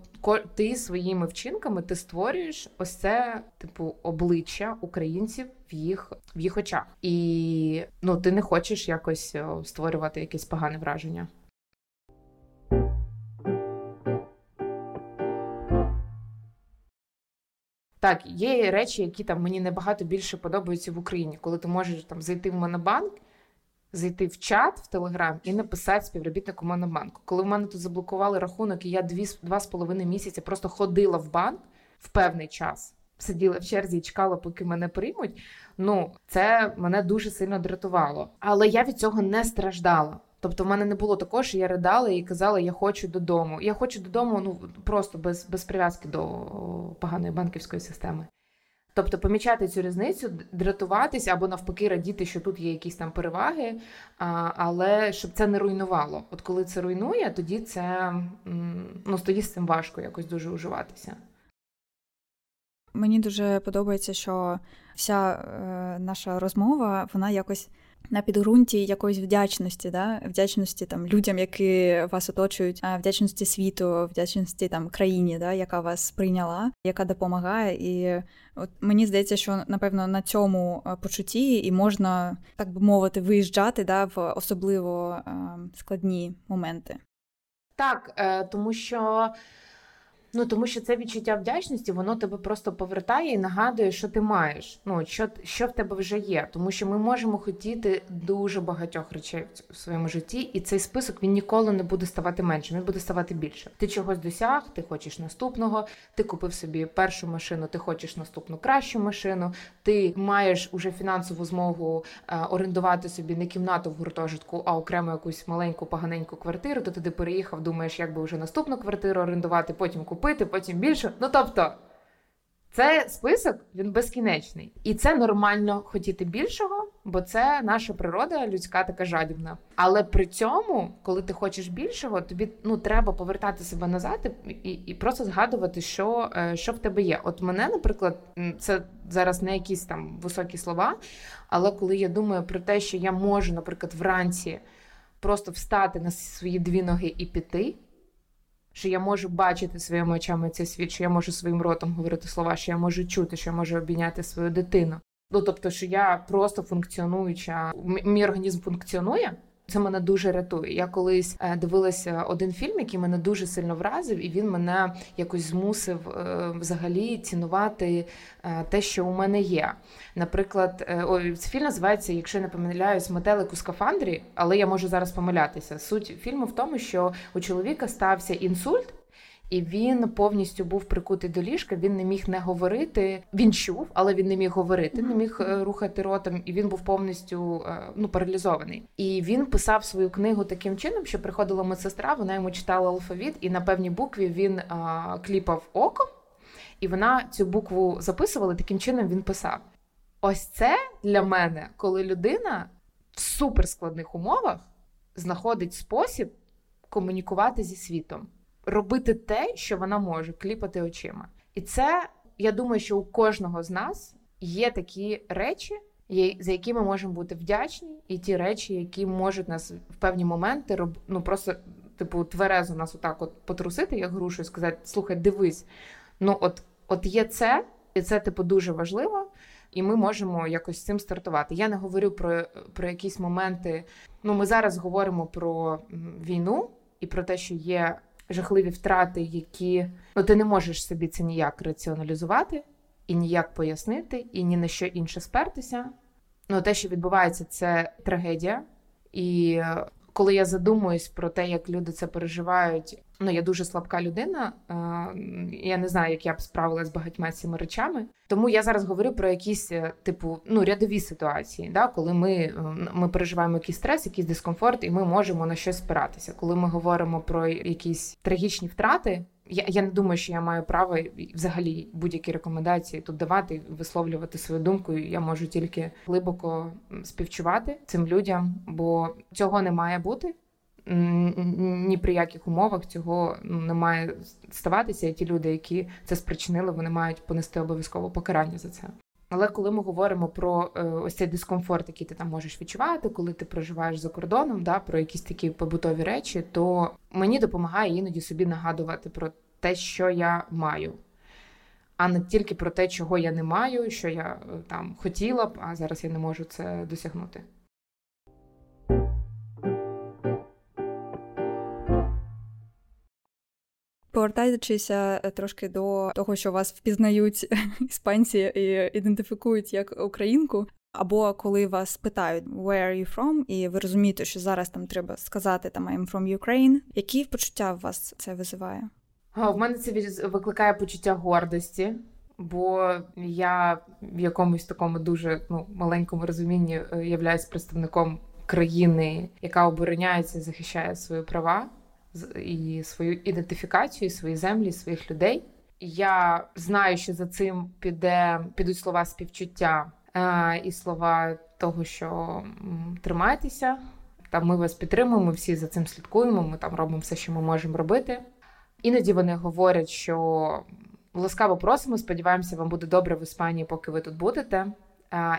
ти своїми вчинками ти створюєш ось це типу обличчя українців в їх в їх очах, і ну ти не хочеш якось створювати якесь погане враження. Так, є речі, які там мені набагато більше подобаються в Україні, коли ти можеш там зайти в Монобанк зайти в чат в Телеграм і написати співробітнику Монобанку. Коли в мене тут заблокували рахунок, і я дві два з половиною місяці просто ходила в банк в певний час. Сиділа в черзі і чекала, поки мене приймуть. Ну, це мене дуже сильно дратувало. Але я від цього не страждала. Тобто, в мене не було такого, що я ридала і казала, я хочу додому. Я хочу додому, ну просто без без прив'язки до поганої банківської системи. Тобто помічати цю різницю, дратуватись або навпаки радіти, що тут є якісь там переваги, але щоб це не руйнувало. От коли це руйнує, тоді це ну тоді з цим важко якось дуже уживатися. Мені дуже подобається, що вся е, наша розмова вона якось на підґрунті якоїсь вдячності, да? вдячності там людям, які вас оточують, вдячності світу, вдячності там країні, да? яка вас прийняла, яка допомагає. І от мені здається, що напевно на цьому почутті і можна, так би мовити, виїжджати да, в особливо складні моменти. Так, е, тому що. Ну тому що це відчуття вдячності, воно тебе просто повертає і нагадує, що ти маєш. Ну що що в тебе вже є. Тому що ми можемо хотіти дуже багатьох речей в своєму житті, і цей список він ніколи не буде ставати меншим, він буде ставати більше. Ти чогось досяг, ти хочеш наступного, ти купив собі першу машину, ти хочеш наступну кращу машину. Ти маєш уже фінансову змогу е, орендувати собі не кімнату в гуртожитку, а окремо якусь маленьку поганеньку квартиру. То туди переїхав, думаєш, як би вже наступну квартиру орендувати, потім купити купити, потім більше. Ну тобто, це список він безкінечний. І це нормально хотіти більшого, бо це наша природа, людська така жадібна. Але при цьому, коли ти хочеш більшого, тобі ну треба повертати себе назад і і просто згадувати, що е, що в тебе є. От мене, наприклад, це зараз не якісь там високі слова. Але коли я думаю про те, що я можу, наприклад, вранці просто встати на свої дві ноги і піти що я можу бачити своїми очами цей світ, що я можу своїм ротом говорити слова, що я можу чути, що я можу обійняти свою дитину. Ну тобто, що я просто функціонуюча, мій організм функціонує. Це мене дуже рятує. Я колись е, дивилася один фільм, який мене дуже сильно вразив, і він мене якось змусив е, взагалі цінувати е, те, що у мене є. Наприклад, ой, фільм називається, якщо я не помиляюсь, метелик у скафандрі, але я можу зараз помилятися. Суть фільму в тому, що у чоловіка стався інсульт. І він повністю був прикутий до ліжка. Він не міг не говорити. Він чув, але він не міг говорити, не міг е, рухати ротом, і він був повністю е, ну паралізований. І він писав свою книгу таким чином, що приходила медсестра, вона йому читала алфавіт, і на певній букві він а, кліпав око, і вона цю букву записувала. Таким чином він писав: ось це для мене, коли людина в суперскладних умовах знаходить спосіб комунікувати зі світом робити те, що вона може, кліпати очима. І це я думаю, що у кожного з нас є такі речі, за які ми можемо бути вдячні, і ті речі, які можуть нас в певні моменти роб... ну просто типу тверезо нас отак от потрусити, як грушу, і сказати: слухай, дивись, ну от, от є це, і це типу дуже важливо. І ми можемо якось з цим стартувати. Я не говорю про про якісь моменти. Ну, ми зараз говоримо про війну і про те, що є жахливі втрати, які ну ти не можеш собі це ніяк раціоналізувати і ніяк пояснити, і ні на що інше спертися. Ну, те, що відбувається, це трагедія. І коли я задумуюсь про те, як люди це переживають, ну я дуже слабка людина. Я не знаю, як я б справилася з багатьма цими речами. Тому я зараз говорю про якісь е, типу ну рядові ситуації, да, коли ми е, ми переживаємо якийсь стрес, якийсь дискомфорт, і ми можемо на щось спиратися. Коли ми говоримо про якісь трагічні втрати. Я я не думаю, що я маю право взагалі будь-які рекомендації тут давати, висловлювати свою думку. Я можу тільки глибоко співчувати цим людям, бо цього не має бути. Ні при яких умовах цього не має ставатися, і ті люди, які це спричинили, вони мають понести обов'язково покарання за це. Але коли ми говоримо про е, ось цей дискомфорт, який ти там можеш відчувати, коли ти проживаєш за кордоном, да, про якісь такі побутові речі, то мені допомагає іноді собі нагадувати про те, що я маю, а не тільки про те, чого я не маю, що я е, там хотіла б, а зараз я не можу це досягнути. Повертаючися е, трошки до того, що вас впізнають (laughs) іспанці і ідентифікують як українку. Або коли вас питають «Where are you from?» і ви розумієте, що зараз там треба сказати там «I'm from Ukraine», які почуття в вас це визиває? В мене це викликає почуття гордості, бо я в якомусь такому дуже ну маленькому розумінні е, являюсь представником країни, яка обороняється захищає свої права і свою ідентифікацію, свої землі, своїх людей. Я знаю, що за цим піде підуть слова співчуття е, і слова того, що тримайтеся. Там ми вас підтримуємо, всі за цим слідкуємо. Ми там робимо все, що ми можемо робити. Іноді вони говорять, що ласкаво просимо, сподіваємося, вам буде добре в Іспанії, поки ви тут будете.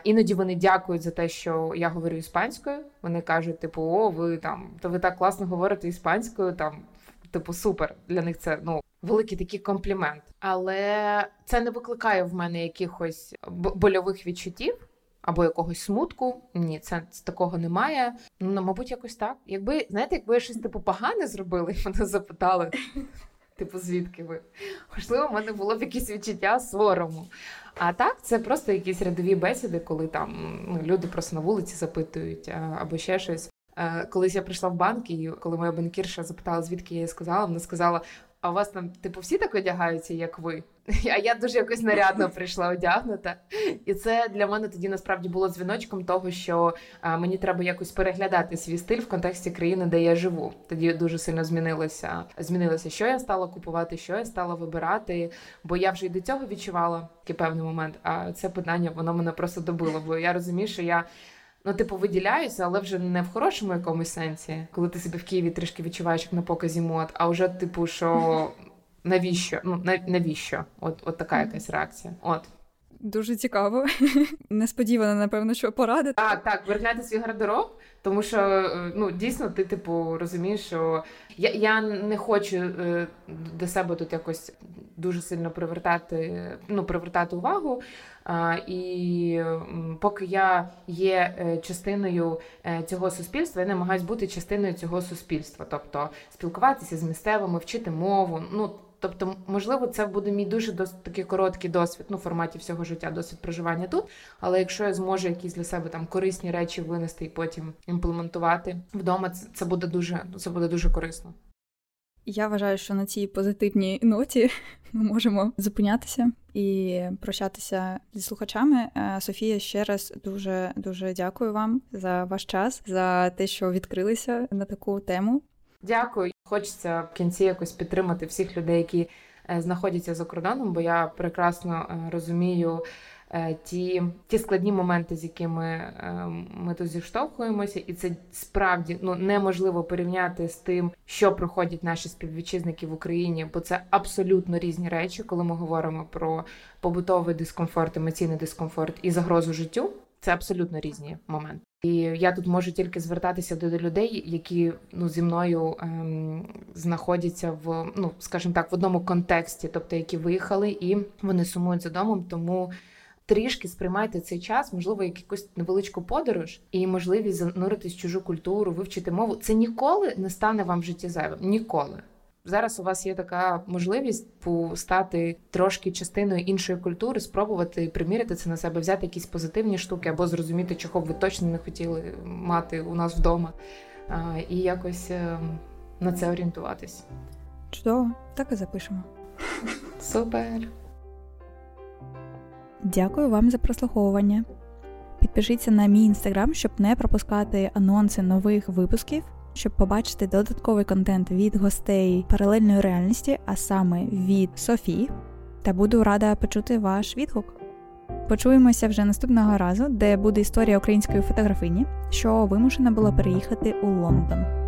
Іноді вони дякують за те, що я говорю іспанською. Вони кажуть, типу, о, ви там, то ви так класно говорите іспанською, там, типу, супер. Для них це ну великий такий комплімент. Але це не викликає в мене якихось больових відчуттів. Або якогось смутку, ні, це такого немає. Ну, мабуть, якось так. Якби знаєте, якби я щось типу погане зробила, і мене запитали, типу, звідки ви? Можливо, в мене було б якесь відчуття сорому. А так, це просто якісь рядові бесіди, коли там ну, люди просто на вулиці запитують або ще щось. Колись я прийшла в банк, і коли моя банкірша запитала, звідки я сказала, вона сказала: а у вас там, типу, всі так одягаються, як ви? (laughs) А я дуже якось нарядно прийшла одягнута. І це для мене тоді насправді було дзвіночком того, що а, мені треба якось переглядати свій стиль в контексті країни, де я живу. Тоді дуже сильно змінилося. Змінилося, що я стала купувати, що я стала вибирати. Бо я вже й до цього відчувала такий певний момент. А це питання воно мене просто добило. Бо я розумію, що я ну, типу, виділяюся, але вже не в хорошому якомусь сенсі, коли ти себе в Києві трішки відчуваєш як на показі мод, а вже, типу, що (laughs) навіщо? Ну, навіщо? От, от така якась реакція. От. Дуже цікаво. (laughs) Несподівано, напевно, що поради. Так, так, виробляти свій гардероб, тому що е, ну дійсно ти, типу, розумієш, що я я не хочу е, до себе тут якось дуже сильно привертати, ну, привертати увагу. І поки я є е, частиною цього суспільства, я намагаюсь бути частиною цього суспільства, тобто спілкуватися з місцевими, вчити мову. ну, Тобто, можливо, це буде мій дуже досить такий короткий досвід, ну в форматі всього життя, досвід проживання тут. Але якщо я зможу якісь для себе там корисні речі винести і потім імплементувати вдома, це, це буде дуже це буде дуже корисно. Я вважаю, що на цій позитивній ноті (laughs) ми можемо зупинятися і прощатися зі слухачами. Е, Софія, ще раз дуже дуже дякую вам за ваш час, за те, що відкрилися на таку тему. Дякую. Хочеться в кінці якось підтримати всіх людей, які е, знаходяться за кордоном, бо я прекрасно е, розумію е, ті ті складні моменти, з якими ми тут зіштовхуємося, і це справді ну неможливо порівняти з тим, що проходять наші співвітчизники в Україні, бо це абсолютно різні речі, коли ми говоримо про побутовий дискомфорт, емоційний дискомфорт і загрозу життю. Це абсолютно різні моменти. І я тут можу тільки звертатися до людей, які ну зі мною ем, знаходяться в ну, скажімо так, в одному контексті, тобто які виїхали і вони сумують за домом. Тому трішки сприймайте цей час, можливо, як якусь невеличку подорож і можливість зануритись в чужу культуру, вивчити мову. Це ніколи не стане вам в житті зайвим. Ніколи. Зараз у вас є така можливість стати трошки частиною іншої культури, спробувати приміряти це на себе, взяти якісь позитивні штуки або зрозуміти, чого б ви точно не хотіли мати у нас вдома. і якось на це орієнтуватись. Чудово, так і запишемо. Супер. Дякую вам за прослуховування. Підпишіться на мій інстаграм, щоб не пропускати анонси нових випусків, щоб побачити додатковий контент від гостей паралельної реальності, а саме від Софії. Та буду рада почути ваш відгук. Почуємося вже наступного разу, де буде історія української фотографині, що вимушена була переїхати у Лондон.